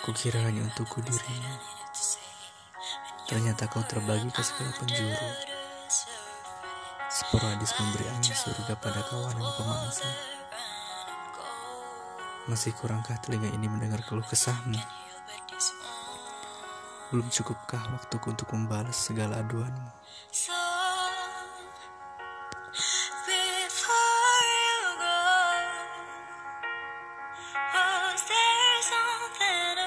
Kukira hanya untukku dirimu. Ternyata kau terbagi ke segala penjuru. Sporadis memberi angin surga pada kawanan pemangsa Masih kurangkah telinga ini mendengar keluh kesahmu? Belum cukupkah waktuku untuk membalas segala aduanmu?